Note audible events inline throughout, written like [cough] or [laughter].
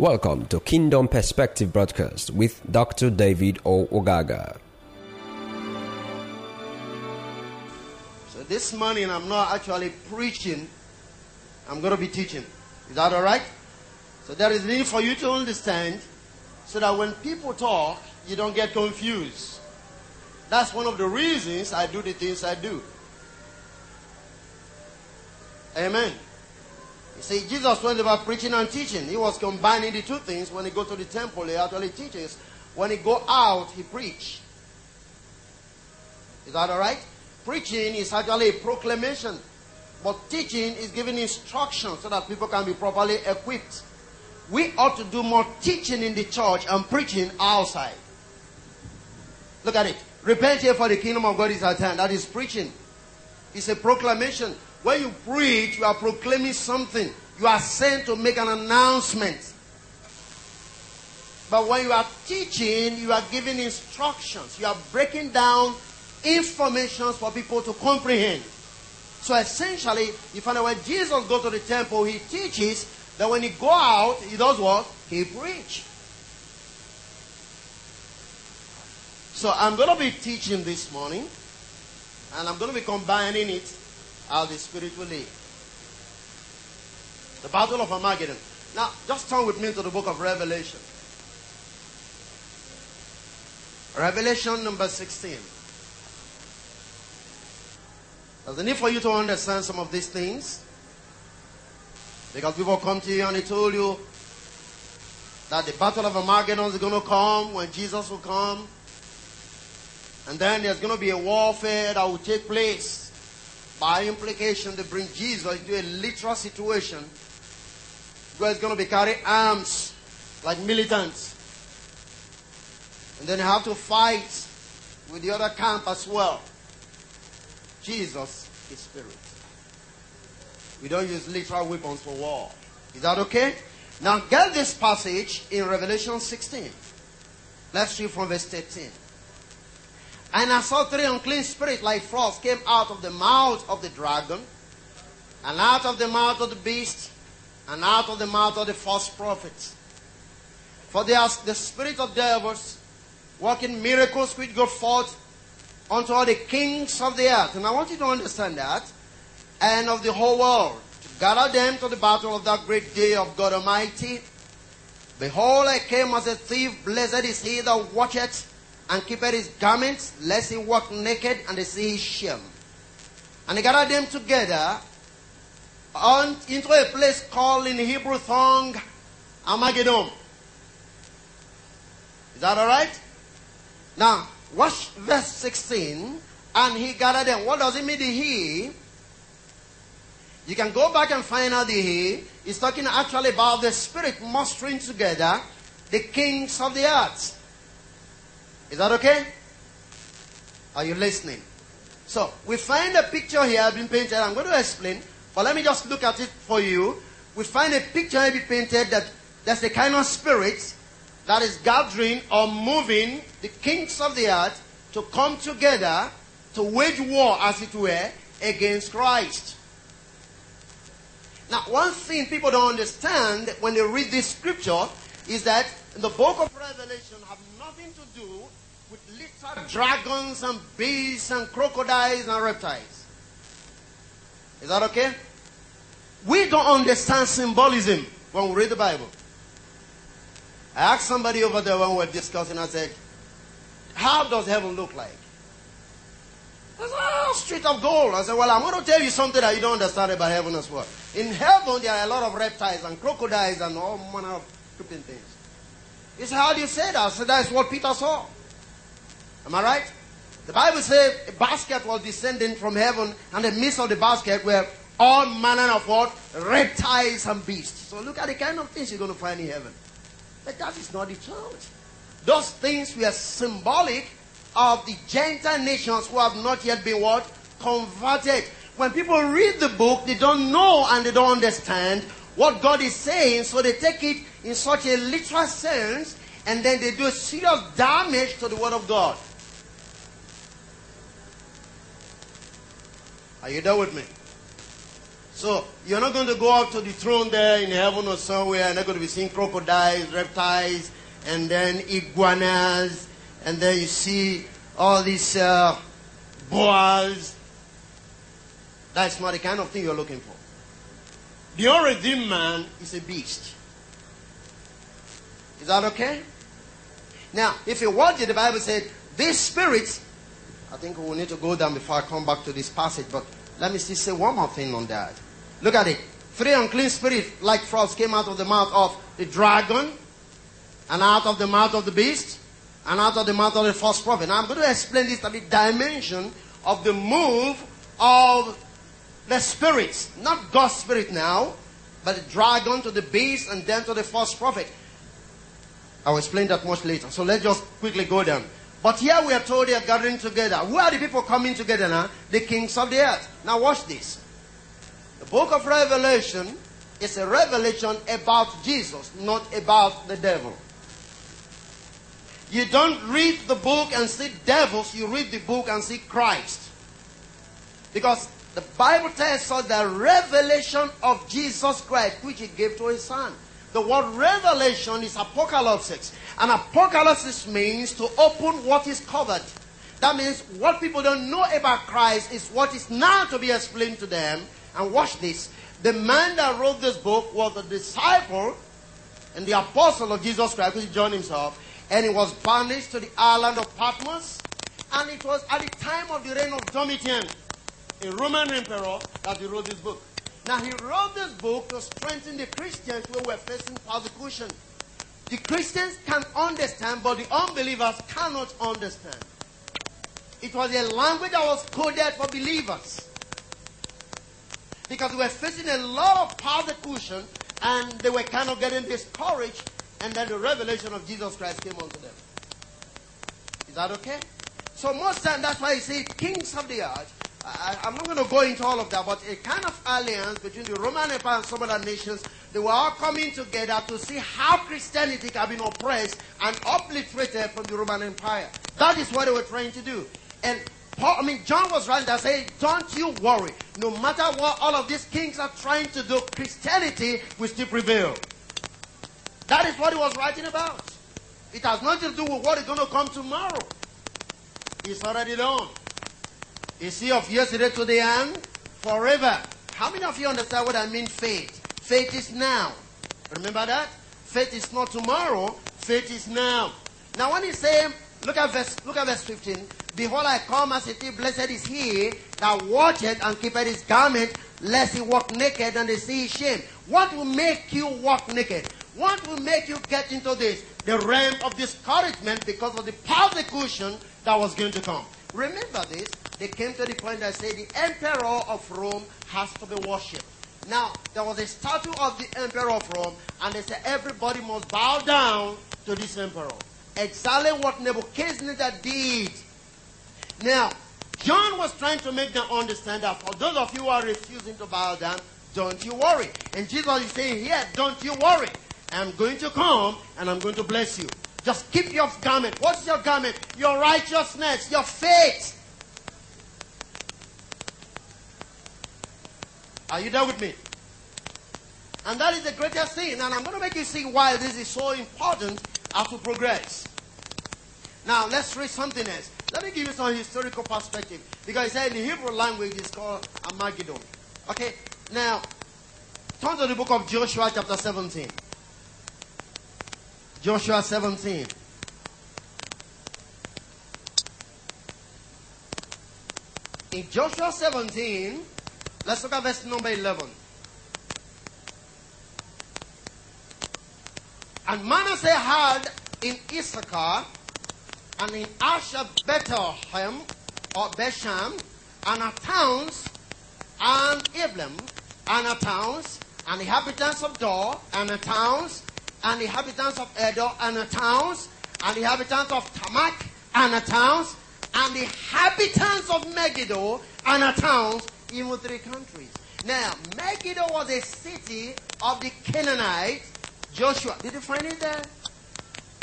Welcome to Kingdom Perspective Broadcast with Dr. David O. Ogaga. So this morning I'm not actually preaching, I'm going to be teaching. Is that all right? So there is need for you to understand so that when people talk, you don't get confused. That's one of the reasons I do the things I do. Amen. You see, Jesus went about preaching and teaching. He was combining the two things. When he go to the temple, he actually teaches. When he go out, he preach. Is that all right? Preaching is actually a proclamation. But teaching is giving instruction so that people can be properly equipped. We ought to do more teaching in the church and preaching outside. Look at it. Repent here for the kingdom of God is at hand. That is preaching. It's a proclamation. When you preach, you are proclaiming something. You are sent to make an announcement. But when you are teaching, you are giving instructions. You are breaking down information for people to comprehend. So essentially, you find out when Jesus goes to the temple, he teaches. That when he go out, he does what? He preach. So I'm going to be teaching this morning, and I'm going to be combining it as the Spirit will. The Battle of Armageddon. Now, just turn with me to the book of Revelation. Revelation number 16. There's a need for you to understand some of these things. Because people come to you and they told you that the battle of Armageddon is going to come when Jesus will come. And then there's going to be a warfare that will take place. By implication, they bring Jesus into a literal situation where he's going to be carrying arms like militants. And then you have to fight with the other camp as well. Jesus is spirit. We don't use literal weapons for war. Is that okay? Now get this passage in Revelation 16. Let's read from verse 13. And I saw three unclean spirits like frost came out of the mouth of the dragon, and out of the mouth of the beast, and out of the mouth of the false prophets. For they are the spirit of devils, working miracles which go forth unto all the kings of the earth. And I want you to understand that. And of the whole world. To gather them to the battle of that great day of God Almighty. Behold, I came as a thief. Blessed is he that watcheth and keepeth his garments, lest he walk naked and they see his shame. And he gathered them together on, into a place called in Hebrew tongue Armageddon. Is that alright? Now, watch verse 16. And he gathered them. What does it mean, the he? You can go back and find out the he. He's talking actually about the spirit mustering together the kings of the earth. Is that okay? Are you listening? So, we find a picture here being painted. I'm going to explain, but let me just look at it for you. We find a picture here painted that there's a kind of spirit that is gathering or moving the kings of the earth to come together to wage war, as it were, against Christ. Now, one thing people don't understand when they read this scripture is that the book of Revelation have nothing to do dragons and beasts and crocodiles and reptiles. Is that okay? We don't understand symbolism when we read the Bible. I asked somebody over there when we were discussing, I said, How does heaven look like? I said, Oh, street of gold. I said, Well, I'm going to tell you something that you don't understand about heaven as well. In heaven, there are a lot of reptiles and crocodiles and all manner of stupid things. He said, How do you say that? I said, That's what Peter saw. Am I right? The Bible says a basket was descending from heaven, and the midst of the basket were all manner of what? Reptiles and beasts. So look at the kind of things you're going to find in heaven. But that is not the truth. Those things were symbolic of the Gentile nations who have not yet been what? Converted. When people read the book, they don't know and they don't understand what God is saying, so they take it in such a literal sense, and then they do serious damage to the Word of God. Are you there with me? So you're not going to go up to the throne there in heaven or somewhere and they're going to be seeing crocodiles, reptiles, and then iguanas, and then you see all these uh, boas. That's not the kind of thing you're looking for. The unredeemed man is a beast. Is that okay? Now, if you watch it, the Bible said, these spirits, I think we will need to go down before I come back to this passage, but let me still say one more thing on that. Look at it. Three unclean spirits, like frogs, came out of the mouth of the dragon, and out of the mouth of the beast, and out of the mouth of the false prophet. Now I'm going to explain this to the dimension of the move of the spirits, not God's spirit now, but the dragon to the beast and then to the false prophet. I will explain that much later. So let's just quickly go down. But here we are told they are gathering together. Who are the people coming together now? The kings of the earth. Now watch this. The book of Revelation is a revelation about Jesus, not about the devil. You don't read the book and see devils, you read the book and see Christ. Because the Bible tells us the revelation of Jesus Christ, which he gave to his son. The word revelation is apocalypse. And apocalypse means to open what is covered. That means what people don't know about Christ is what is now to be explained to them. And watch this. The man that wrote this book was a disciple and the apostle of Jesus Christ, which John himself. And he was banished to the island of Patmos. And it was at the time of the reign of Domitian, a Roman emperor, that he wrote this book. Now, he wrote this book to strengthen the Christians who were facing persecution. The Christians can understand, but the unbelievers cannot understand. It was a language that was coded for believers. Because we were facing a lot of persecution and they were kind of getting discouraged, and then the revelation of Jesus Christ came onto them. Is that okay? So most time that's why you see kings of the earth I, am not going to go into all of that, but a kind of alliance between the Roman Empire and some other nations, they were all coming together to see how Christianity had been oppressed and obliterated from the Roman Empire. That is what they were trying to do. And Paul, I mean, John was writing that saying, don't you worry. No matter what all of these kings are trying to do, Christianity will still prevail. That is what he was writing about. It has nothing to do with what is going to come tomorrow. It's already done. Is he of yesterday to the end? Forever. How many of you understand what I mean faith? Faith is now. Remember that? Faith is not tomorrow. Faith is now. Now when he say, look at verse, look at verse 15. Behold, I come as a thief. Blessed is he that watcheth and keepeth his garment, lest he walk naked and they see his shame. What will make you walk naked? What will make you get into this? The realm of discouragement because of the persecution that was going to come. Remember this they came to the point that said the emperor of Rome has to be worshipped. Now, there was a statue of the emperor of Rome, and they said everybody must bow down to this emperor. Exactly what Nebuchadnezzar did. Now, John was trying to make them understand that for those of you who are refusing to bow down, don't you worry. And Jesus is saying, here, don't you worry. I'm going to come and I'm going to bless you. Just keep your garment. What's your garment? Your righteousness, your faith. Are you there with me? And that is the greatest thing. And I'm going to make you see why this is so important as we progress. Now, let's read something else. Let me give you some historical perspective. Because it said in the Hebrew language, it's called Armageddon. Okay? Now, turn to the book of Joshua, chapter 17. Joshua 17. In Joshua 17, Let's look at verse number 11. And Manasseh had in Issachar and in Asher Bethlehem or Bethshan and her towns and Ephraim and her towns and the inhabitants of Dor and her towns and the inhabitants of Endor and her towns and the inhabitants of Taanach and her towns and the inhabitants of Megiddo and her towns even three countries. Now, Megiddo was a city of the Canaanites. Joshua, did you find it there?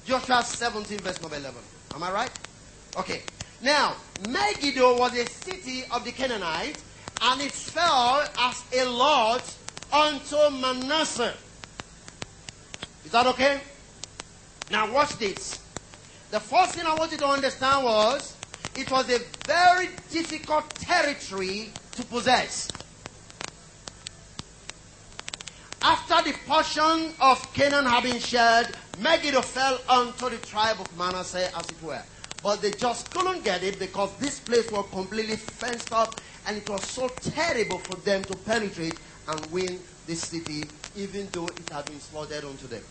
Joshua 17, verse number 11. Am I right? Okay. Now, Megiddo was a city of the Canaanites, and it fell as a lot unto Manasseh. Is that okay? Now watch this. The first thing I want you to understand was it was a very difficult territory to possess. After the portion of Canaan had been shared, Megiddo fell onto the tribe of Manasseh, as it were. But they just couldn't get it because this place was completely fenced up and it was so terrible for them to penetrate and win this city, even though it had been slaughtered unto them.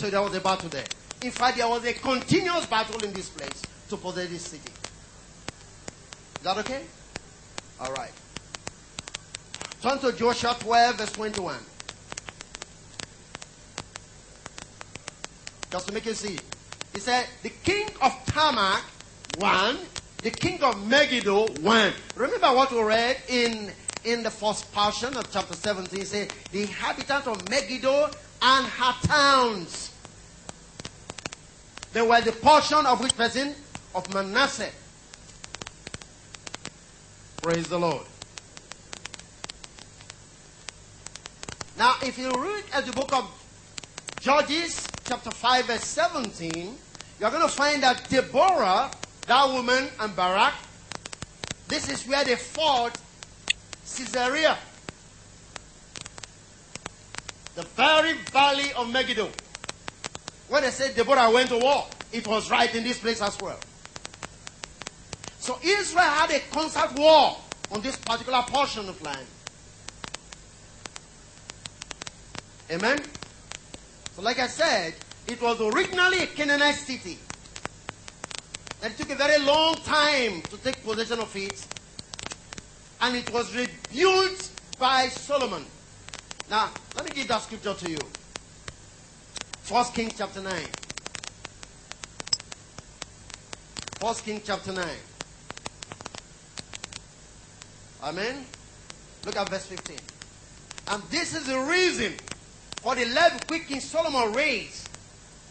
So there was a battle there. In fact, there was a continuous battle in this place to possess this city. Is that okay? All right. Turn to Joshua 12, verse 21. Just to make you see. He said, The king of Taanach won, the king of Megiddo won. Remember what we read in, in the first portion of chapter 17? He said, The inhabitants of Megiddo and her towns. They were the portion of which person? Of Manasseh. Praise the Lord. Now, if you read at the book of Judges, chapter 5, verse 17, you're going to find that Deborah, that woman, and Barak, this is where they fought Sisera. The very valley of Megiddo. When they said Deborah went to war, it was right in this place as well. So Israel had a constant war on this particular portion of land. Amen? So, like I said, it was originally a Canaanite city. And it took a very long time to take possession of it. And it was rebuilt by Solomon. Now, let me give that scripture to you. First King chapter 9. First King chapter 9. Amen. Look at verse 15. And this is the reason for the levy which King Solomon raised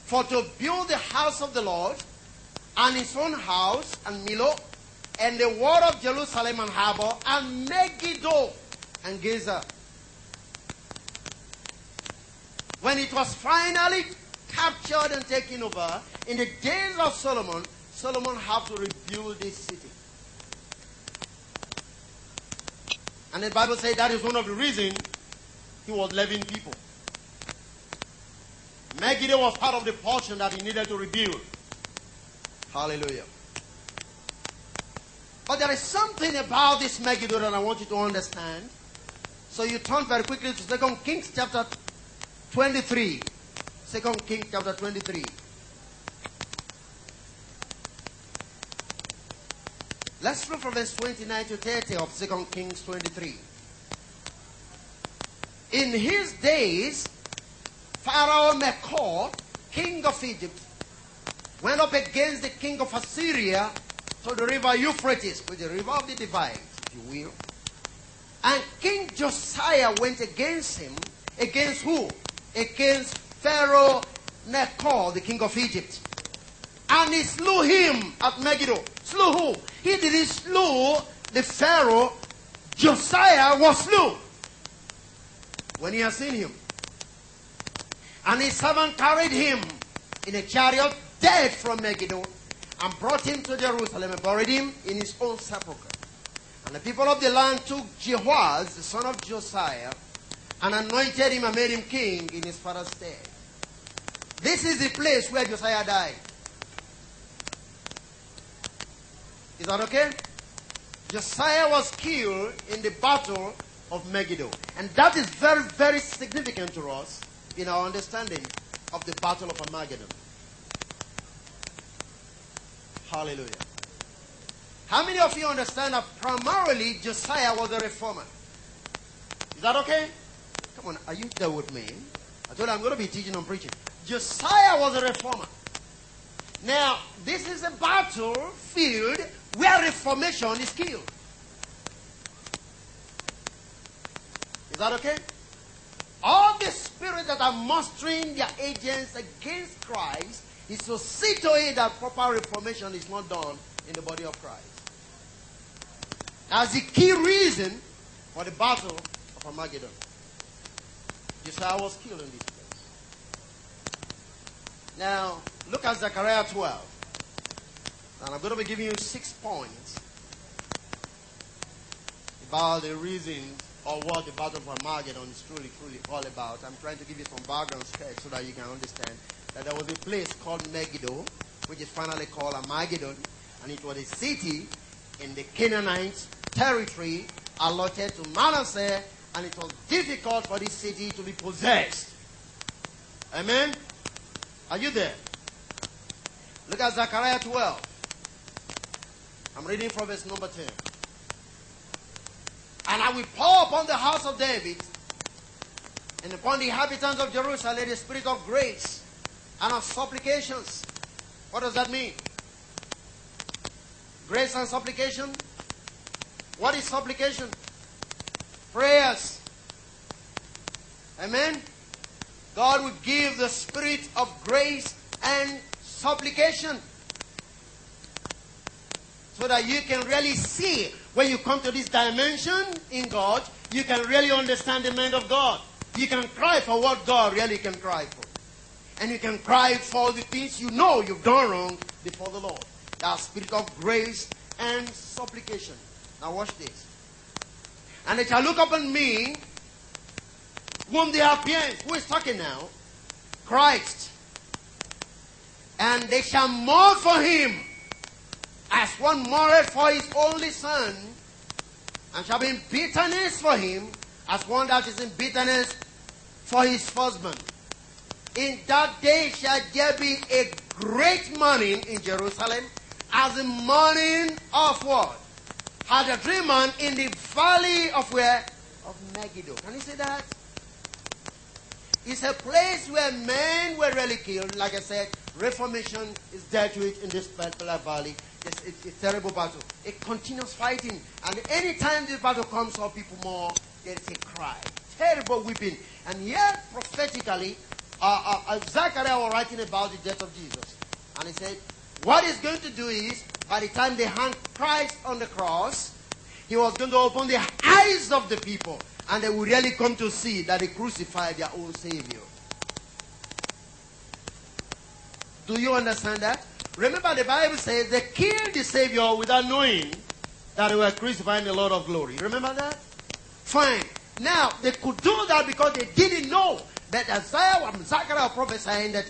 for to build the house of the Lord and his own house and Millo and the wall of Jerusalem and Hazor and Megiddo and Gaza. When it was finally captured and taken over, in the days of Solomon, Solomon had to rebuild this city. And the Bible says that is one of the reasons he was levying people. Megiddo was part of the portion that he needed to rebuild. Hallelujah. But there is something about this Megiddo that I want you to understand. So you turn very quickly to 2 Kings chapter 23. 2 Kings chapter 23. Let's look from verse 29 to 30 of Second Kings 23. In his days, Pharaoh Necho, king of Egypt, went up against the king of Assyria to the river Euphrates, with the river of the divide, if you will. And King Josiah went against him. Against who? Against Pharaoh Necho, the king of Egypt. And he slew him at Megiddo. Slew who? He didn't slew the Pharaoh. Josiah was slew when he had seen him. And his servant carried him in a chariot dead from Megiddo and brought him to Jerusalem and buried him in his own sepulchre. And the people of the land took Jehoaz, the son of Josiah, and anointed him and made him king in his father's stead. This is the place where Josiah died. Is that okay? Josiah was killed in the battle of Megiddo. And that is very, very significant to us in our understanding of the battle of Armageddon. Hallelujah. How many of you understand that primarily Josiah was a reformer? Is that okay? On, are you there with me? I told you I'm going to be teaching and preaching. Josiah was a reformer. Now, this is a battlefield where reformation is killed. Is that okay? All the spirits that are mustering their agents against Christ is to see to it that proper reformation is not done in the body of Christ. That's the key reason for the battle of Armageddon. Josiah was killed in this place. Now, look at Zechariah 12. And I'm going to be giving you six points about the reasons or what the Battle of Armageddon is truly, truly all about. I'm trying to give you some background sketch so that you can understand that there was a place called Megiddo, which is finally called Armageddon, and it was a city in the Canaanite territory allotted to Manasseh, and it was difficult for this city to be possessed. Amen? Are you there? Look at Zechariah 12. I'm reading from verse number 10. And I will pour upon the house of David and upon the inhabitants of Jerusalem the spirit of grace and of supplications. What does that mean? Grace and supplication? What is supplication? Prayers. Amen? God will give the spirit of grace and supplication so that you can really see when you come to this dimension in God, you can really understand the mind of God. You can cry for what God really can cry for. And you can cry for the things you know you've done wrong before the Lord. That spirit of grace and supplication. Now watch this. And they shall look upon me, whom they have pierced. Who is talking now? Christ. And they shall mourn for him as one mourneth for his only son, and shall be in bitterness for him, as one that is in bitterness for his husband. In that day shall there be a great mourning in Jerusalem, as the mourning of what? Hadadrimmon in the valley of where? Of Megiddo. Can you see that? It's a place where men were really killed. Like I said, Reformation is dealt with in this particular valley. It's, it's, it's, a terrible battle. It continues fighting. And anytime this battle comes up, people more, there is a cry. Terrible weeping. And yet, prophetically, uh, uh, uh, Zechariah was writing about the death of Jesus. And he said, what he's going to do is, by the time they hung Christ on the cross, he was going to open the eyes of the people. And they will really come to see that they crucified their own Savior. Do you understand that? Remember, the Bible says they killed the Savior without knowing that they were crucifying the Lord of glory. Remember that? Fine. Now, they could do that because they didn't know that Isaiah and Zechariah prophesying that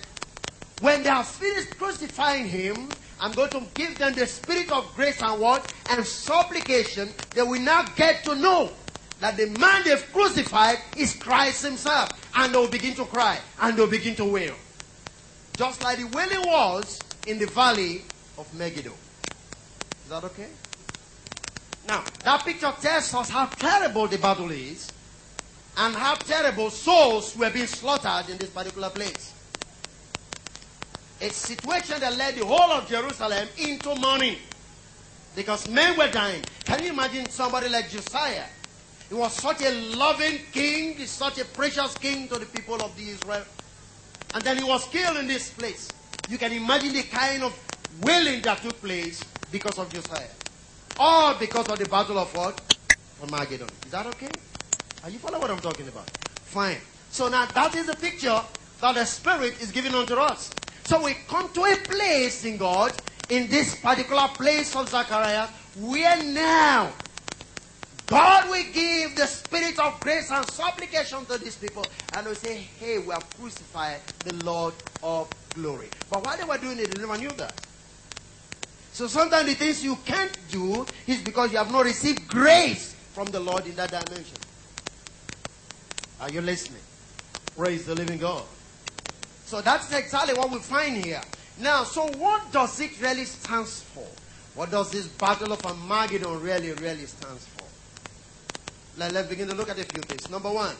when they are finished crucifying him, I'm going to give them the spirit of grace and what? And supplication. They will now get to know that the man they've crucified is Christ himself. And they'll begin to cry. And they'll begin to wail. Just like the wailing was in the valley of Megiddo. Is that okay? Now, that picture tells us how terrible the battle is and how terrible souls were being slaughtered in this particular place. A situation that led the whole of Jerusalem into mourning because men were dying. Can you imagine somebody like Josiah? He was such a loving king, such a precious king to the people of the Israel. And then he was killed in this place. You can imagine the kind of wailing that took place because of Josiah. All because of the battle of what? Armageddon. Is that okay? Are you following what I'm talking about? Fine. So now that is the picture that the Spirit is giving unto us. So we come to a place in God, in this particular place of Zechariah, where now God will give the spirit of grace and supplication to these people. And we say, hey, we have crucified the Lord of glory. But while they were doing it, they never knew that. So sometimes the things you can't do is because you have not received grace from the Lord in that dimension. Are you listening? Praise the living God. So that's exactly what we find here. Now, so what does it really stand for? What does this battle of Armageddon really, really stands for? Let, let's begin to look at a few things. Number one,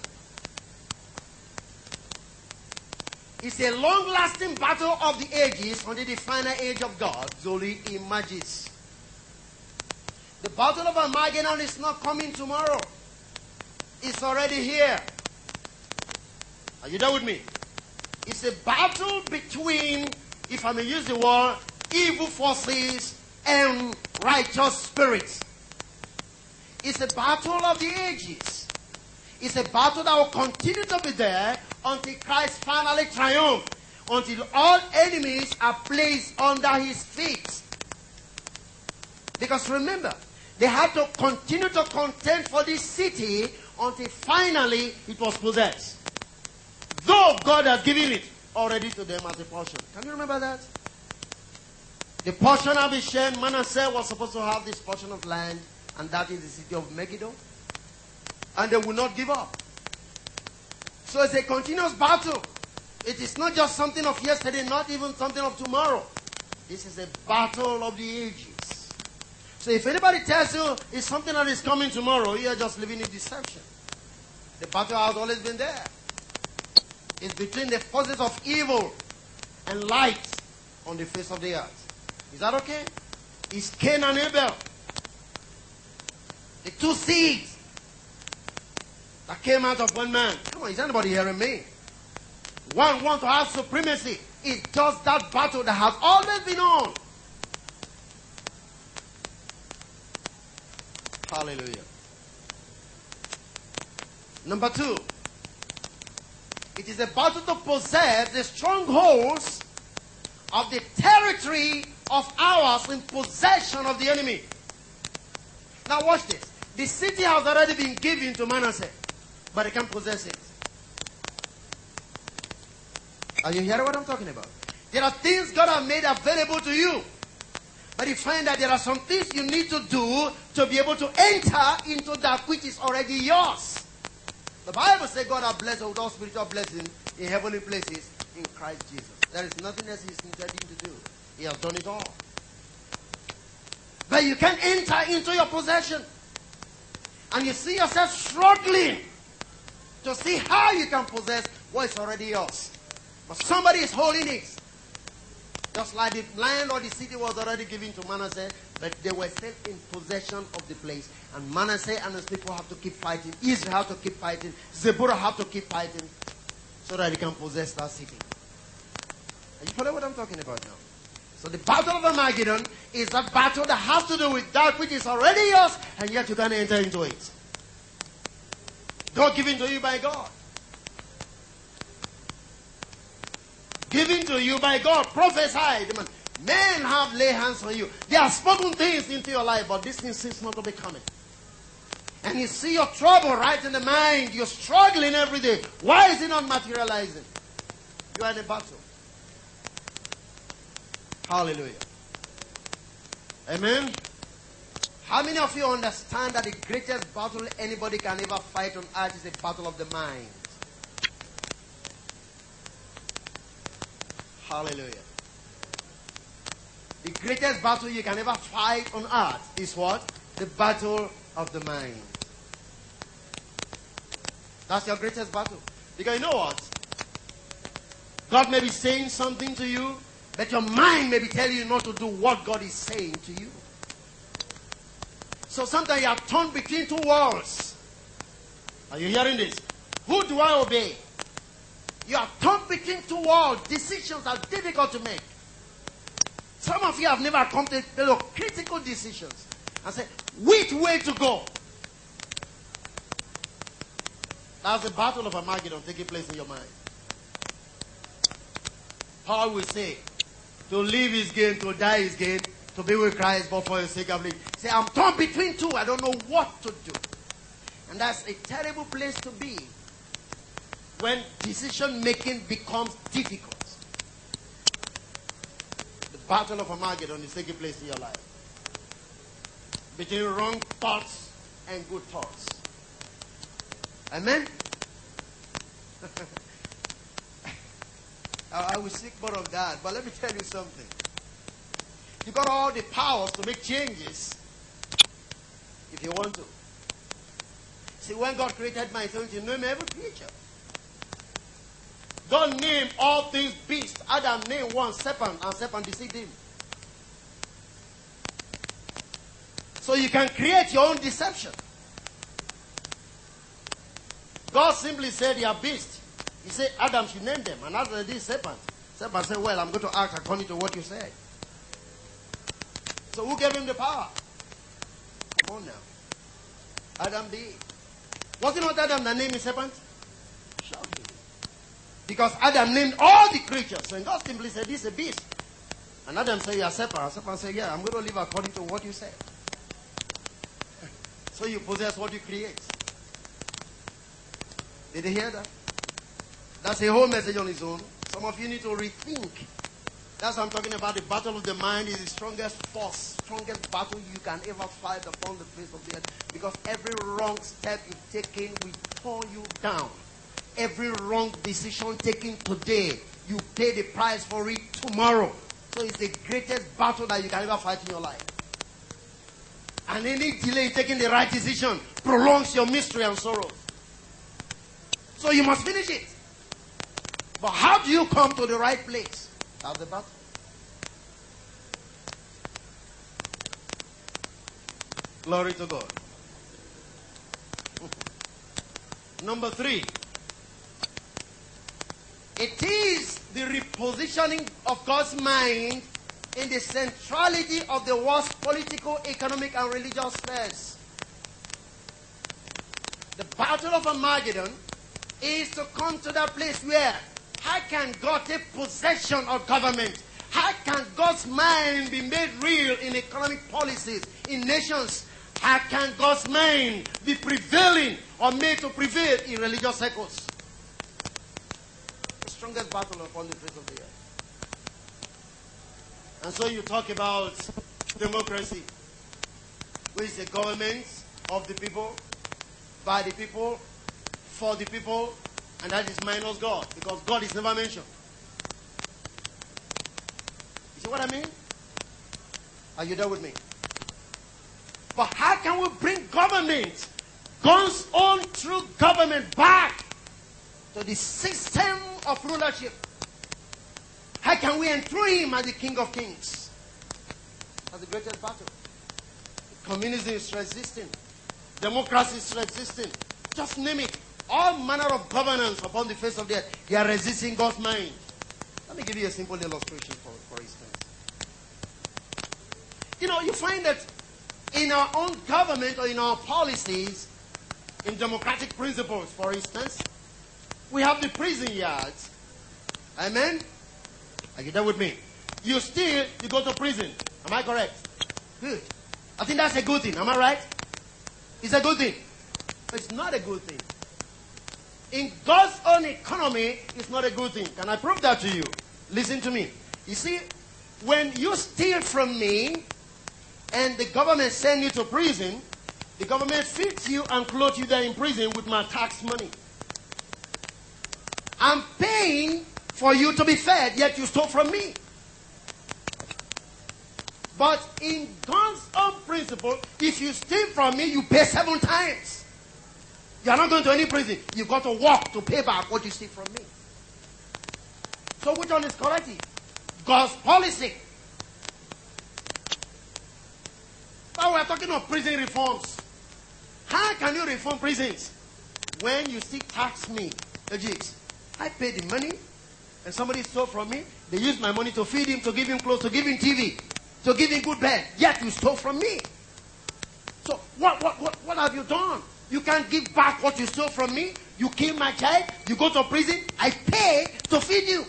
It's a long lasting battle of the ages until the final age of God slowly emerges. The battle of Armageddon is not coming tomorrow, it's already here. Are you there with me? It's a battle between, if I may use the word, evil forces and righteous spirits. It's a battle of the ages. It's a battle that will continue to be there until Christ finally triumphs, until all enemies are placed under his feet. Because remember, they had to continue to contend for this city until finally it was possessed. Though God has given it already to them as a portion. Can you remember that? The portion of Ishem, Manasseh was supposed to have this portion of land, and that is the city of Megiddo. And they will not give up. So it's a continuous battle. It is not just something of yesterday, not even something of tomorrow. This is a battle of the ages. So if anybody tells you it's something that is coming tomorrow, you are just living in deception. The battle has always been there. It's between the forces of evil and light on the face of the earth. Is that okay? It's Cain and Abel. The two seeds that came out of one man. Come on, is anybody hearing me? One wants to have supremacy. It's just that battle that has always been on. Hallelujah. Number two, it is a battle to possess the strongholds of the territory of ours in possession of the enemy. Now watch this. The city has already been given to Manasseh, but they can't possess it. Are you hearing what I'm talking about? There are things God has made available to you. But you find that there are some things you need to do to be able to enter into that which is already yours. The Bible says God has blessed with all spiritual blessings in heavenly places in Christ Jesus. There is nothing else He's intending to do. He has done it all. But you can enter into your possession. And you see yourself struggling to see how you can possess what is already yours. But somebody is holding it. Just like the land or the city was already given to Manasseh, but they were still in possession of the place. And Manasseh and his people have to keep fighting. Israel have to keep fighting. Zebulun have to keep fighting so that they can possess that city. Are you following what I'm talking about now? So the battle of Armageddon is a battle that has to do with that which is already yours, and yet you can enter into it. God given to you by God. Given to you by God. Prophesied. Men have laid hands on you. They have spoken things into your life, but this thing seems not to be coming. And you see your trouble right in the mind. You're struggling every day. Why is it not materializing? You are in a battle. Hallelujah. Amen. How many of you understand that the greatest battle anybody can ever fight on earth is the battle of the mind? Hallelujah. The greatest battle you can ever fight on earth is what? The battle of the mind. That's your greatest battle. Because you know what? God may be saying something to you, but your mind may be telling you not to do what God is saying to you. So sometimes you are torn between two walls. Are you hearing this? Who do I obey? You are torn between two walls. Decisions are difficult to make. Some of you have never come to critical decisions and say, which way to go? That's the battle of Armageddon taking place in your mind. Paul will say, to live is gain, to die is gain, to be with Christ, but for the sake of living. Say, I'm torn between two. I don't know what to do. And that's a terrible place to be when decision making becomes difficult. The battle of Armageddon is taking place in your life. Between wrong thoughts and good thoughts. Amen? [laughs] I will seek more of that. But let me tell you something. You got all the powers to make changes if you want to. See, when God created man, he name every creature. God named all things beasts. Adam named one serpent, and serpent deceived him. So you can create your own deception. God simply said, You are beasts. He said, Adam should name them. And after this, serpent. Serpent said, Well, I'm going to act according to what you said. So who gave him the power? Come on now. Adam did. Was it not Adam that named the serpent? Because Adam named all the creatures. And God simply said, This is a beast. And Adam said, You are serpent. And serpent said, Yeah, I'm going to live according to what you said. [laughs] So you possess what you create. Did you hear that? That's a whole message on its own. Some of you need to rethink. That's what I'm talking about. The battle of the mind is the strongest force, strongest battle you can ever fight upon the face of the earth. Because every wrong step you taken will pull you down. Every wrong decision taken today, you pay the price for it tomorrow. So it's the greatest battle that you can ever fight in your life. And any delay in taking the right decision prolongs your mystery and sorrow. So you must finish it. But how do you come to the right place? That's the battle. Glory to God. [laughs] Number three. It is the repositioning of God's mind in the centrality of the world's political, economic, and religious spheres. The battle of Armageddon is to come to that place where how can God take possession of government? How can God's mind be made real in economic policies, in nations? How can God's mind be prevailing or made to prevail in religious circles? Strongest battle upon the face of the earth. And so you talk about democracy, which is the government of the people, by the people, for the people, and that is minus God, because God is never mentioned. You see what I mean? Are you there with me? But how can we bring government, God's own true government, back to the system of rulership? How can we enthrone him as the King of Kings? That's the greatest battle. Communism is resisting. Democracy is resisting. Just name it. All manner of governance upon the face of the earth. They are resisting God's mind. Let me give you a simple illustration for, for instance. You know, you find that in our own government or in our policies, in democratic principles, for instance, we have the prison yards. Amen? Are you there with me? You steal, you go to prison. Am I correct? Good. I think that's a good thing. Am I right? It's a good thing. It's not a good thing. In God's own economy, it's not a good thing. Can I prove that to you? Listen to me. You see, when you steal from me and the government send you to prison, the government feeds you and clothes you there in prison with my tax money. I'm paying for you to be fed, yet you stole from me. But in God's own principle, if you steal from me, you pay seven times. You are not going to any prison. You've got to work to pay back what you steal from me. So which one is correct? God's policy. Now we're talking of prison reforms. How can you reform prisons? When you still tax me, the jigs. I paid the money, and somebody stole from me. They used my money to feed him, to give him clothes, to give him TV, to give him good bed. Yet you stole from me. So what, what, what, what have you done? You can't give back what you stole from me. You kill my child. You go to prison. I pay to feed you.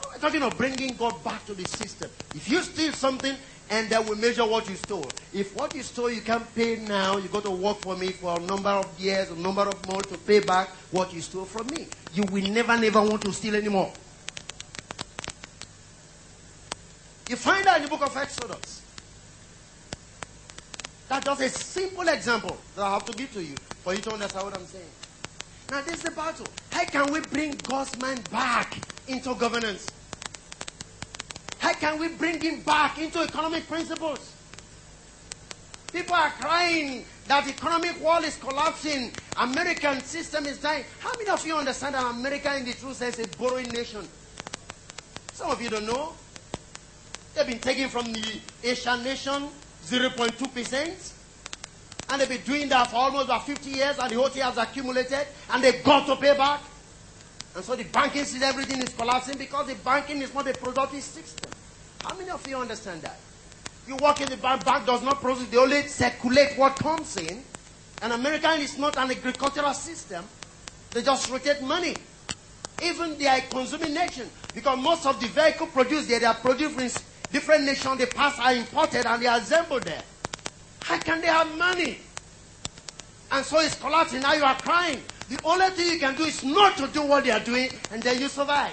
Oh, we're talking of bringing God back to the system. If you steal something, and then we measure what you stole. If what you stole you can't pay now, you got to work for me for a number of years, a number of months to pay back what you stole from me. You will never, never want to steal anymore. You find that in the book of Exodus. That's just a simple example that I have to give to you for you to understand what I'm saying. Now, this is the battle. How can we bring God's mind back into governance? How can we bring him back into economic principles? People are crying that the economic world is collapsing. American system is dying. How many of you understand that America in the truth sense is a borrowing nation? Some of you don't know. They've been taking from the Asian nation 0.2%. And they've been doing that for almost about 50 years, and the whole thing has accumulated, and they've got to pay back. And so the banking system, everything is collapsing because the banking is not a productive system. How many of you understand that? You work in the bank, bank does not produce, they only circulate what comes in. And America is not an agricultural system. They just rotate money. Even they are a consuming nation because most of the vehicle produced there, they are produced in different nations. The parts are imported and they are assembled there. How can they have money? And so it's collapsing. Now you are crying. The only thing you can do is not to do what they are doing, and then you survive.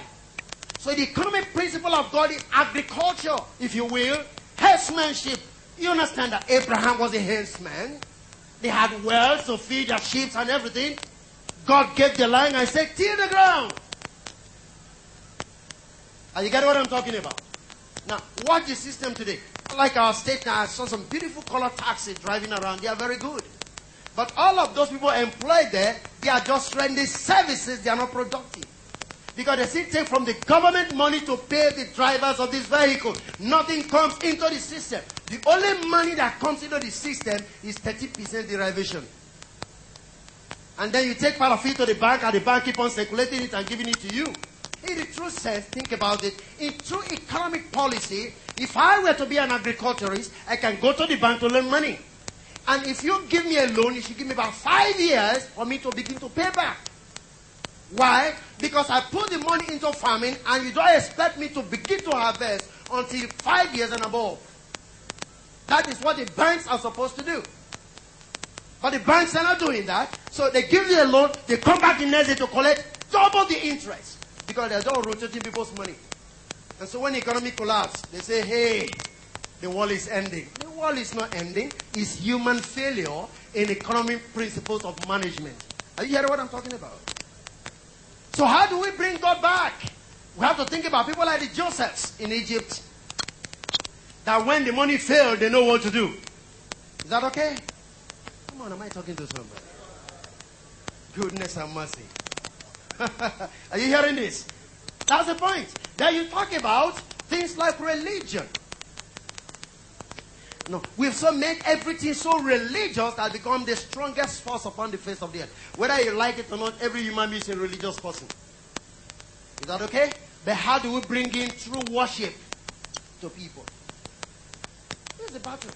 So the economic principle of God is agriculture, if you will, herdsmanship. You understand that Abraham was a herdsman. They had wells to feed their sheep and everything. God gave the land and said, till the ground. Are you getting what I'm talking about? Now, watch the system today. Like our state now, I saw some beautiful color taxis driving around. They are very good. But all of those people employed there, they are just rendering services. They are not productive. Because they still take from the government money to pay the drivers of this vehicle. Nothing comes into the system. The only money that comes into the system is 30% derivation. And then you take part of it to the bank, and the bank keep on circulating it and giving it to you. In the true sense, think about it. In true economic policy, if I were to be an agriculturist, I can go to the bank to lend money. And if you give me a loan, you should give me about five years for me to begin to pay back. Why? Because I put the money into farming and you don't expect me to begin to harvest until five years and above. That is what the banks are supposed to do. But the banks are not doing that. So they give you a loan, they come back the next day to collect double the interest. Because they're all rotating people's money. And so when the economy collapses, they say, hey, the world is ending. World is not ending. It's human failure in economic principles of management. Are you hearing what I'm talking about? So how do we bring God back? We have to think about people like the Josephs in Egypt. That when the money failed, they know what to do. Is that okay? Come on, am I talking to somebody? Goodness and mercy. [laughs] Are you hearing this? That's the point. Then you talk about things like religion. No, we've so made everything so religious that become the strongest force upon the face of the earth. Whether you like it or not, every human being is a religious person. Is that okay? But how do we bring in true worship to people? Here's the battle.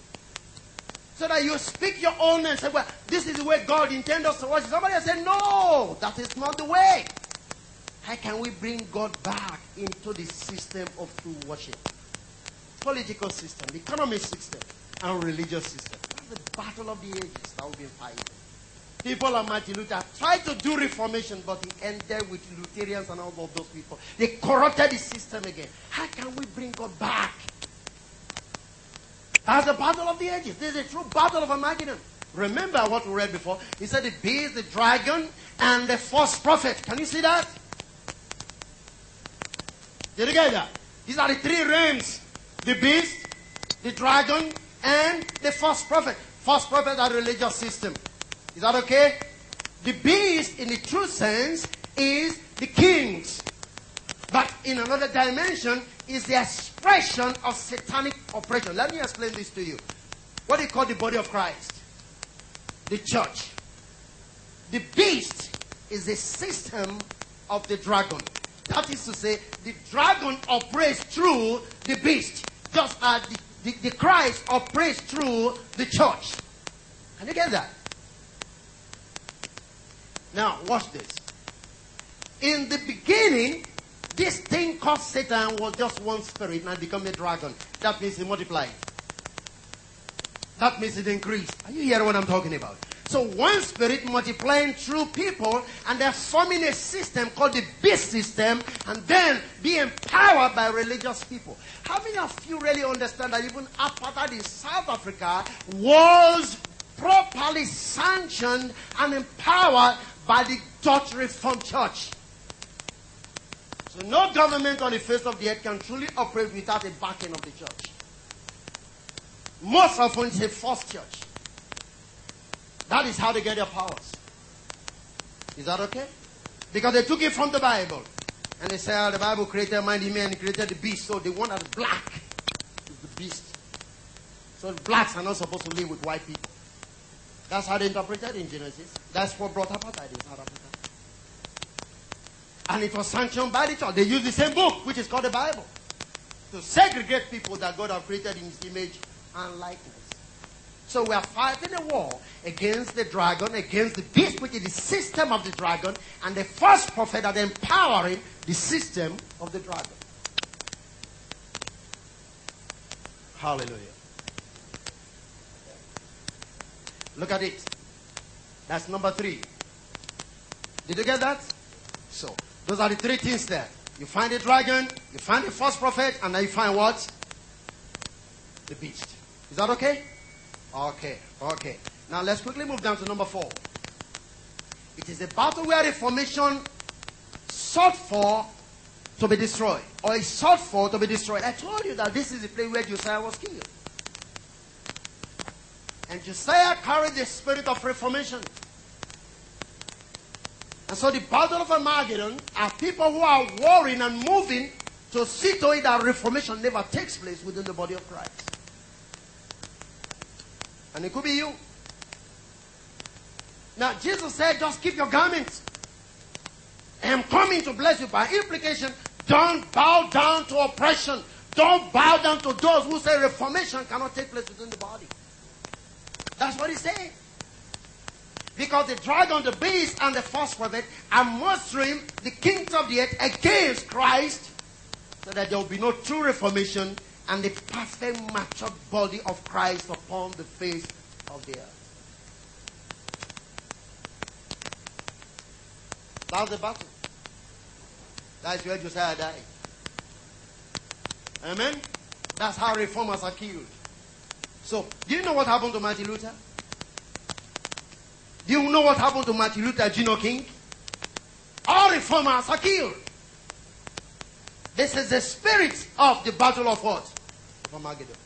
So that you speak your own and say, well, this is the way God intends us to worship. Somebody said, no, that is not the way. How can we bring God back into the system of true worship? Political system, economic system, and religious system. That's the battle of the ages that we've been fighting. People like Martin Luther tried to do reformation, but he ended with Lutherans and all of those people. They corrupted the system again. How can we bring God back? That's the battle of the ages. This is a true battle of Armageddon. Remember what we read before? He said the beast, the dragon, and the false prophet. Can you see that? Did you get that? These are the three realms. The beast, the dragon, and the false prophet. False prophet are religious system. Is that okay? The beast, in the true sense, is the kings. But in another dimension, is the expression of satanic operation. Let me explain this to you. What you call the body of Christ? The church. The beast is the system of the dragon. That is to say, the dragon operates through the beast, just as the, the, the Christ operates through the church. Can you get that? Now, watch this. In the beginning, this thing called Satan was just one spirit and become a dragon. That means it multiplied. That means it increased. Are you hearing what I'm talking about? So one spirit multiplying through people and they're forming a system called the beast system and then be empowered by religious people. How many of you really understand that even apartheid in South Africa was properly sanctioned and empowered by the Dutch Reformed Church? So no government on the face of the earth can truly operate without a backing of the church. Most often it's a false church. That is how they get their powers. Is that okay? Because they took it from the Bible. And they say, oh, ah, the Bible created man, mighty man, created the beast. So the one that's black is the beast. So blacks are not supposed to live with white people. That's how they interpreted in Genesis. That's what brought apartheid in South Africa. And it was sanctioned by the church. They used the same book, which is called the Bible, to segregate people that God has created in his image and likeness. So we are fighting a war against the dragon, against the beast, which is the system of the dragon, and the false prophet that empowering the system of the dragon. Hallelujah. Look at it. That's number three. Did you get that? So, those are the three things there. You find the dragon, you find the false prophet, and then you find what? The beast. Is that okay? Okay, okay. Now let's quickly move down to number four. It is a battle where reformation sought for to be destroyed, or is sought for to be destroyed. I told you that this is the place where Josiah was killed. And Josiah carried the spirit of reformation. And so the battle of Armageddon are people who are warring and moving to see to it that reformation never takes place within the body of Christ. And it could be you. Now, Jesus said, just keep your garments. I am coming to bless you. By implication, don't bow down to oppression. Don't bow down to those who say reformation cannot take place within the body. That's what he's saying. Because the dragon, the beast, and the false prophet are mustering the kings of the earth against Christ so that there will be no true reformation and the perfect matured body of Christ upon the face of the earth. That's the battle. That's where Josiah died. Amen? That's how reformers are killed. So, do you know what happened to Martin Luther? Do you know what happened to Martin Luther Gino King? All reformers are killed. This is the spirit of the battle of what? Armageddon.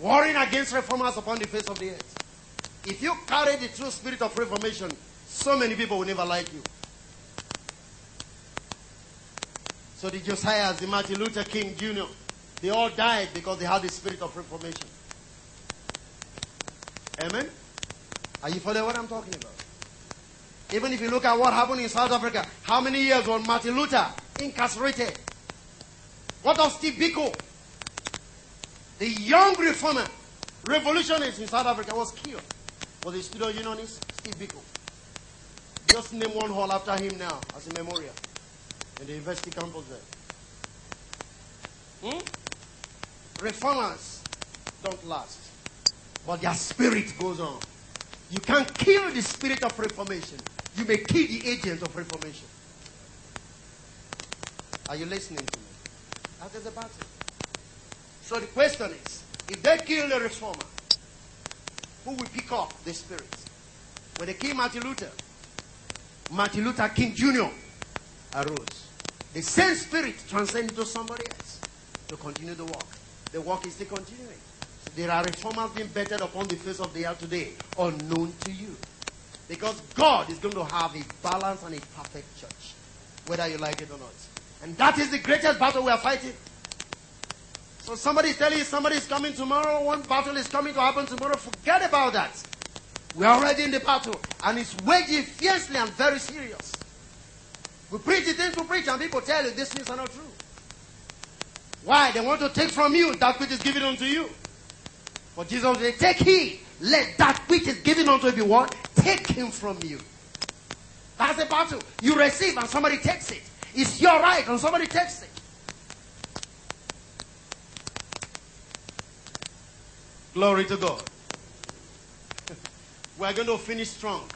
Warring against reformers upon the face of the earth. If you carry the true spirit of reformation, so many people will never like you. So the Josiahs, the Martin Luther King Jr., they all died because they had the spirit of reformation. Amen? Are you following what I'm talking about? Even if you look at what happened in South Africa, how many years was Martin Luther incarcerated? What of Steve Biko? The young reformer, revolutionist in South Africa was killed. Was a student unionist, Steve Biko. Just name one hall after him now as a memorial in the university campus there. Hmm? Reformers don't last, but their spirit goes on. You can't kill the spirit of reformation. You may kill the agent of reformation. Are you listening to me? That is the battle. So the question is, if they kill the reformer, who will pick up the spirit? When they killed Martin Luther, Martin Luther King Jr. arose. The same spirit transcended to somebody else to continue the work. The work is still continuing. So there are reformers being bettered upon the face of the earth today, unknown to you. Because God is going to have a balanced and a perfect church, whether you like it or not. And that is the greatest battle we are fighting. So somebody is telling you somebody is coming tomorrow, one battle is coming to happen tomorrow. Forget about that. We are already in the battle, and it's waging fiercely and very serious. We preach the things we preach, and people tell you these things are not true. Why? They want to take from you that which is given unto you. But Jesus said, Take heed, let that which is given unto you be what? Take him from you. That's the battle. You receive, and somebody takes it. It's your right, and somebody takes it. Glory to God. [laughs] We're going to finish strong.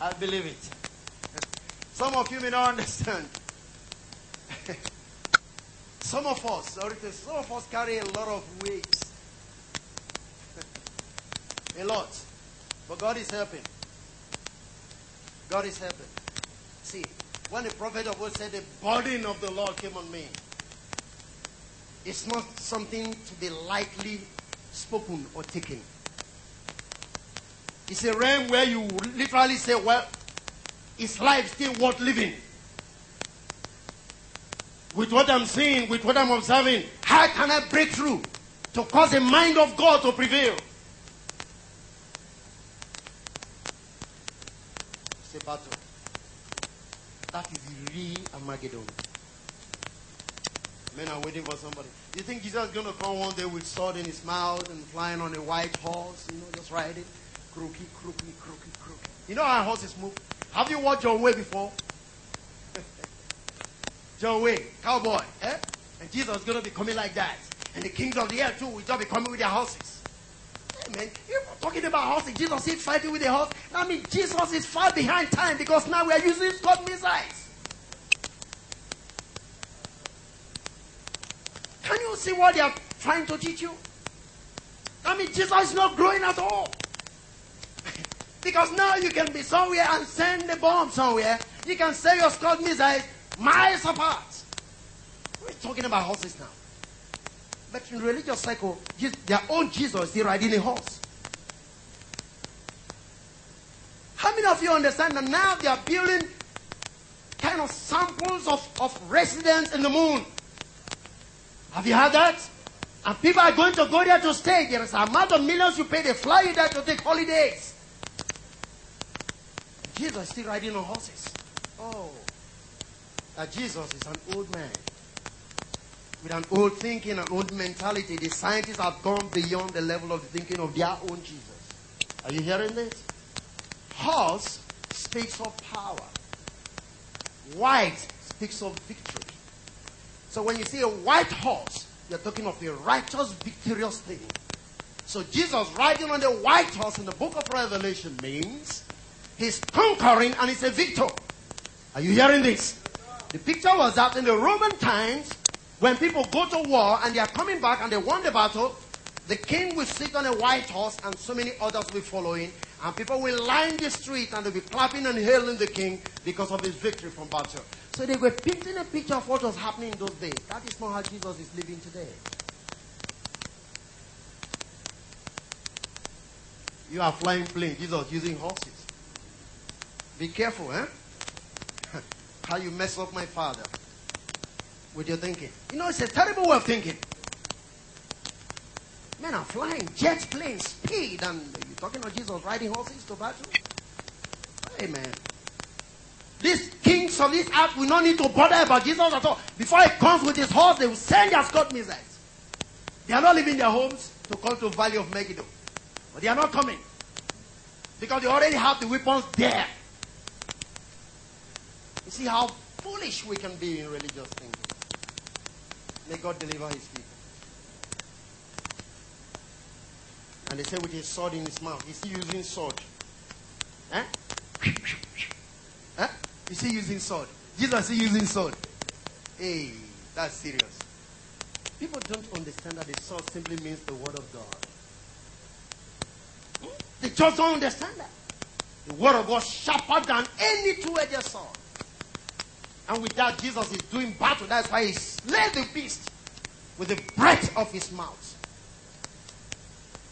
I believe it. Some of you may not [laughs] understand. [laughs] some of us, sorry to some of us carry a lot of weight. a lot. But God is helping. God is helping. See, when the prophet of God said, The burden of the Lord came on me, it's not something to be lightly spoken or taken. It's a realm where you literally say, Well, is life still worth living? With what I'm seeing, with what I'm observing, how can I break through to cause the mind of God to prevail? It's a battle. That is the real Armageddon. Men are waiting for somebody. You think Jesus is going to come one day with sword in his mouth and flying on a white horse, you know, just riding? Crooky, crooky, crooky, crooky. You know how horses move? Have you watched John Wayne before? [laughs] John Wayne, cowboy, eh? And Jesus is going to be coming like that. And the kings of the earth too will just be coming with their horses. Hey man, you're talking about horses. Jesus is fighting with the horse. I mean, Jesus is far behind time because now we are using Scud missiles. Can you see what they are trying to teach you? I mean, Jesus is not growing at all. [laughs] because now you can be somewhere and send the bomb somewhere. You can send your Scud missiles miles apart. We're talking about horses now. But in religious cycle, their own Jesus is riding a horse. How many of you understand that now they are building kind of samples of, of residents in the moon? Have you heard that? And people are going to go there to stay. There is a amount of millions you pay. They fly there to take holidays. Jesus is still riding on horses. Oh. That Jesus is an old man. With an old thinking, an old mentality. The scientists have gone beyond the level of the thinking of their own Jesus. Are you hearing this? Horse speaks of power. White speaks of victory. So when you see a white horse, you're talking of a righteous, victorious thing. So Jesus riding on the white horse in the book of Revelation means he's conquering and he's a victor. Are you hearing this? The picture was that in the Roman times, when people go to war and they are coming back and they won the battle, the king will sit on a white horse and so many others will follow him. And people will line the street and they'll be clapping and hailing the king because of his victory from battle. So they were painting a picture of what was happening in those days. That is not how Jesus is living today. You are flying plane, Jesus using horses. Be careful, eh? [laughs] how you mess up my father with your thinking. You know, it's a terrible way of thinking. Men are flying jet planes, speed, and you're talking about Jesus riding horses to battle? Amen. These kings of this earth will not need to bother about Jesus at all. Before he comes with his horse, they will send their Scud missiles. They are not leaving their homes to come to the Valley of Megiddo. But they are not coming. Because they already have the weapons there. You see how foolish we can be in religious thinking. May God deliver his people. And they say with his sword in his mouth. Is he using sword? Eh? Is he using sword? Jesus is using sword. Hey, that's serious. People don't understand that the sword simply means the word of God. They just don't understand that. The word of God sharper than any two-edged sword. And with that, Jesus is doing battle. That's why he slayed the beast with the breath of his mouth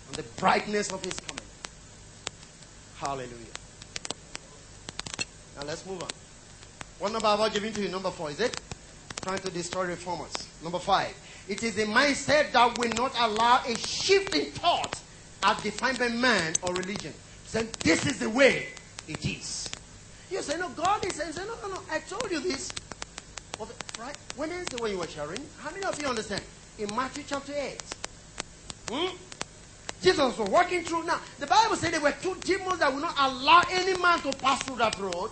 and the brightness of his coming. Hallelujah. Now let's move on. What number have I given to you? Number four, is it? Trying to destroy reformers. Number five. It is a mindset that will not allow a shift in thought as defined by man or religion. Saying this is the way it is. You say, no, God is saying, no, no, no, I told you this. right? When is the way you were sharing? How many of you understand? In Matthew chapter 8. Hmm? Jesus was walking through. Now, the Bible said there were two demons that would not allow any man to pass through that road.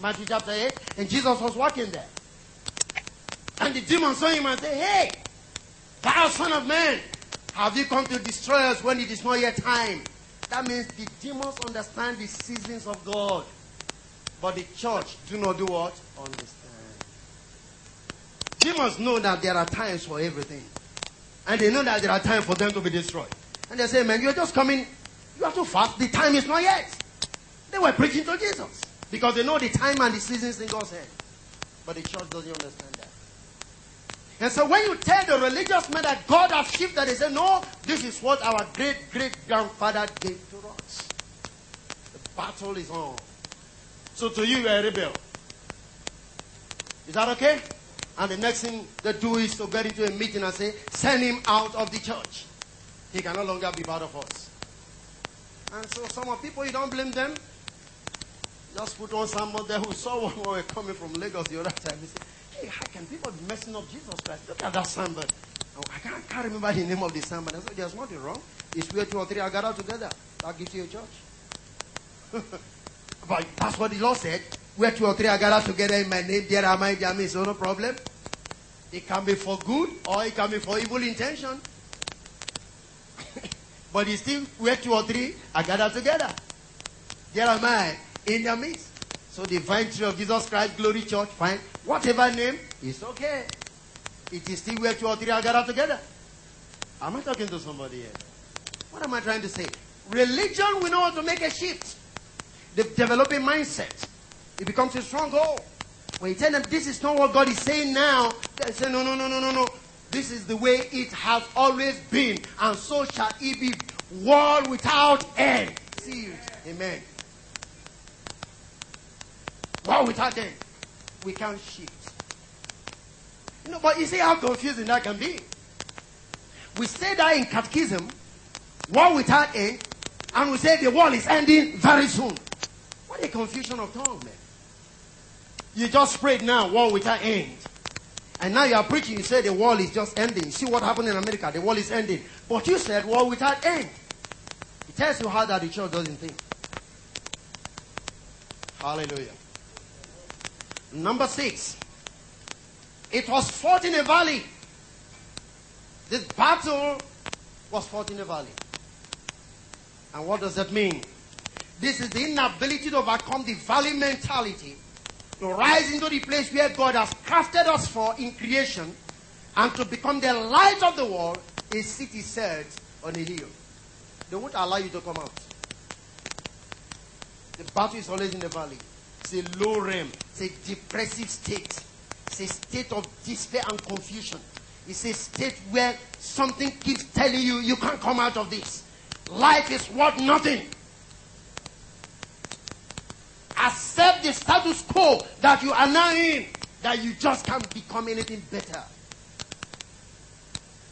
Matthew chapter 8, and Jesus was walking there. And the demon saw him and said, Hey, thou son of man, have you come to destroy us when it is not yet time? That means the demons understand the seasons of God. But the church do not do what? Understand. Demons know that there are times for everything. And they know that there are times for them to be destroyed. And they say, man, you're just coming, you are too fast. The time is not yet. They were preaching to Jesus. Because they know the time and the seasons in God's hand. But the church doesn't understand that. And so when you tell the religious men that God has shifted, they say, no, this is what our great great grandfather gave to us. The battle is on. So to you, you're a rebel. Is that okay? And the next thing they do is to get into a meeting and say, send him out of the church. He can no longer be part of us. And so some of people, you don't blame them. Just put on someone there who saw one when we were coming from Lagos the other time. He said, hey, how can people be messing up Jesus Christ? Look at that songbird. Oh, I can't, can't remember the name of the songbird. I said, there's nothing wrong. It's where two or three are gathered together. That gives you a church. [laughs] but that's what the Lord said. Where two or three are gathered together in my name, there am I, there am I. So no problem. It can be for good or it can be for evil intention. [laughs] but it's still where two or three are gathered together. There am I in their midst. So the vine tree of Jesus Christ, Glory Church, fine. Whatever name, it's okay. It is still where two or three are gathered together. Am I talking to somebody here? What am I trying to say? Religion, we know how to make a shift. The developing mindset. It becomes a stronghold. When you tell them this is not what God is saying now, they say, no, no, no, no, no, no. This is the way it has always been, and so shall it be. World without end. See you. Amen. World without end. We can't shift. You know, but you see how confusing that can be. We say that in catechism, world without end, and we say the world is ending very soon. What a confusion of tongue, man. You just prayed now, war without end. And now you are preaching, you say the world is just ending. See what happened in America, the world is ending. But you said war without end. It tells you how that the church doesn't think. Hallelujah. Number six. It was fought in a valley. This battle was fought in a valley. And what does that mean? This is the inability to overcome the valley mentality to rise into the place where God has crafted us for in creation and to become the light of the world, a city set on a hill. They won't allow you to come out. The battle is always in the valley. It's a low. It's a depressive state. It's a state of despair and confusion. It's a state where something keeps telling you you can't come out of this. Life is worth nothing accept the status quo that you are now in, that you just can't become anything better.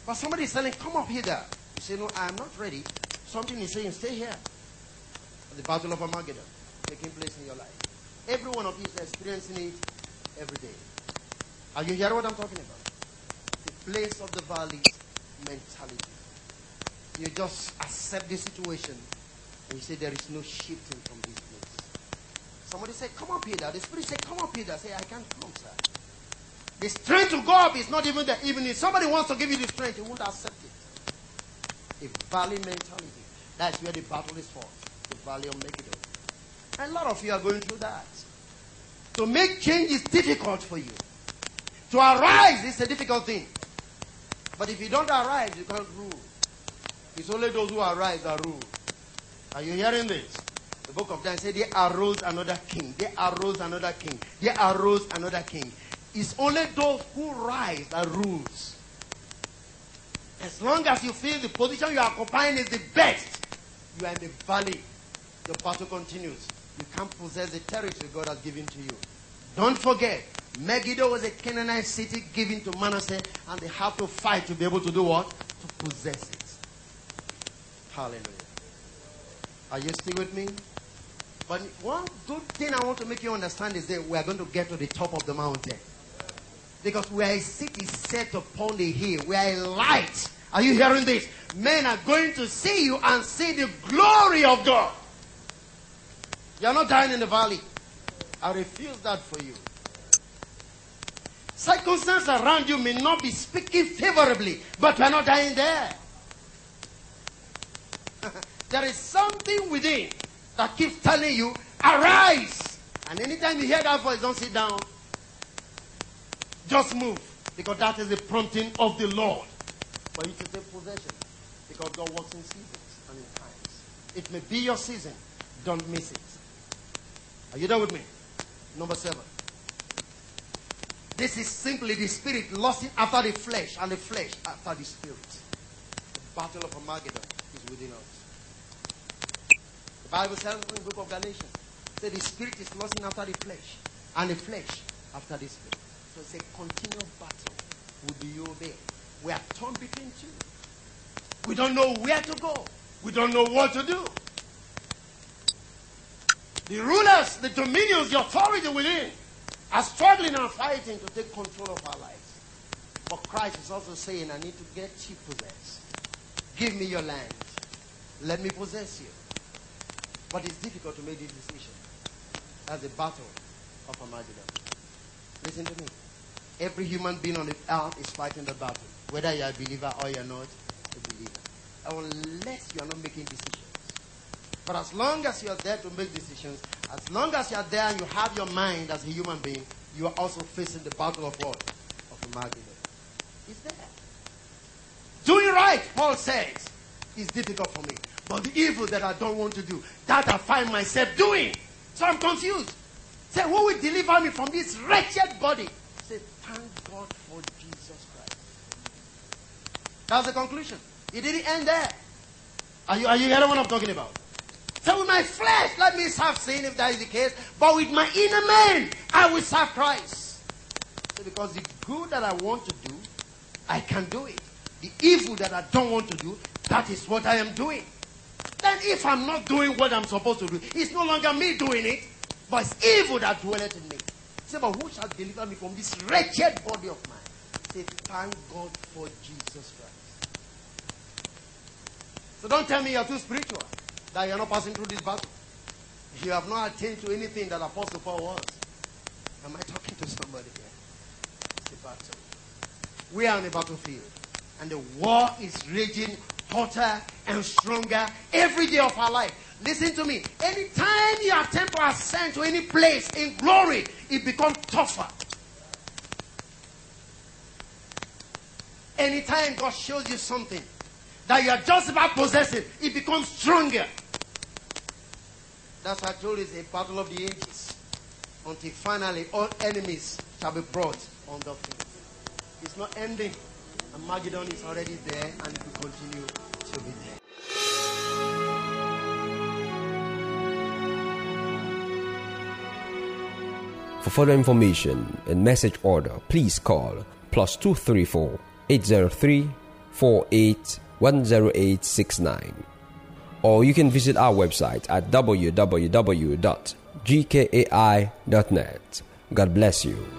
But somebody is saying, come up here. You say, no, I am not ready. Something is saying, stay here. The battle of Armageddon taking place in your life. Every one of you is experiencing it every day. Are you hearing what I'm talking about? The place of the valley mentality. You just accept the situation and you say there is no shifting from this place. Somebody said, Come up here. The Spirit said, Come up here. I say, I can't come, sir. The strength to go up is not even there. Even if somebody wants to give you the strength, you won't accept it. A valley mentality. That's where the battle is fought. The valley of Megiddo. A lot of you are going through that. To make change is difficult for you. To arise is a difficult thing. But if you don't arise, you can't rule. It's only those who arise that rule. Are you hearing this? The book of Daniel said, There arose another king. There arose another king. There arose another king. It's only those who rise that rules. As long as you feel the position you are occupying is the best, you are in the valley. The battle continues. You can't possess the territory God has given to you. Don't forget, Megiddo was a Canaanite city given to Manasseh, and they have to fight to be able to do what? To possess it. Hallelujah. Are you still with me? But one good thing I want to make you understand is that we are going to get to the top of the mountain. Because we are a city set upon the hill. We are a light. Are you hearing this? Men are going to see you and see the glory of God. You are not dying in the valley. I refuse that for you. Circumstances around you may not be speaking favorably, but you are not dying there. [laughs] there is something within that keeps telling you, arise. And anytime you hear that voice, don't sit down. Just move. Because that is the prompting of the Lord for you to take possession. Because God works in seasons and in times. It may be your season. Don't miss it. Are you done with me? Number seven. This is simply the spirit lusting after the flesh and the flesh after the spirit. The battle of Armageddon is within us. The Bible says in the book of Galatians that the spirit is lusting after the flesh, and the flesh after the spirit. So it's a continual battle. Would you obey? We are torn between two. We don't know where to go. We don't know what to do. The rulers, the dominions, the authority within are struggling and fighting to take control of our lives. But Christ is also saying, I need to get you possessed. Give me your land. Let me possess you. But it's difficult to make this decision. That's a battle of Armageddon. Listen to me. Every human being on the earth is fighting the battle. Whether you're a believer or you're not a believer. Unless you are not making decisions. But as long as you are there to make decisions, as long as you are there and you have your mind as a human being, you are also facing the battle of what? Of Armageddon. It's there. Doing right, Paul says, is difficult for me. But the evil that I don't want to do, that I find myself doing. So I'm confused. Say, who will deliver me from this wretched body? Say, thank God for Jesus Christ. That's the conclusion. It didn't end there. Are you, are you hearing what I'm talking about? So with my flesh, let me serve sin if that is the case. But with my inner man, I will serve Christ. So because the good that I want to do, I can do it. The evil that I don't want to do, that is what I am doing. Then if I'm not doing what I'm supposed to do, it's no longer me doing it, but it's evil that dwelleth in me. Say, but who shall deliver me from this wretched body of mine? Say, thank God for Jesus Christ. So don't tell me you're too spiritual, that you're not passing through this battle. You have not attained to anything that Apostle Paul was. Am I talking to somebody here? It's battle. We are on a battlefield. And the war is raging hotter and stronger every day of our life. Listen to me. Anytime you attempt to ascend to any place in glory, it becomes tougher. Anytime God shows you something that you are just about possessing, it becomes stronger. That's why I told you it's a battle of the ages. Until finally all enemies shall be brought the field. It's not ending. Armageddon is already there and it will continue to be there. For further information and message order, please call plus 234 803 48 Or you can visit our website at www.gkai.net. God bless you.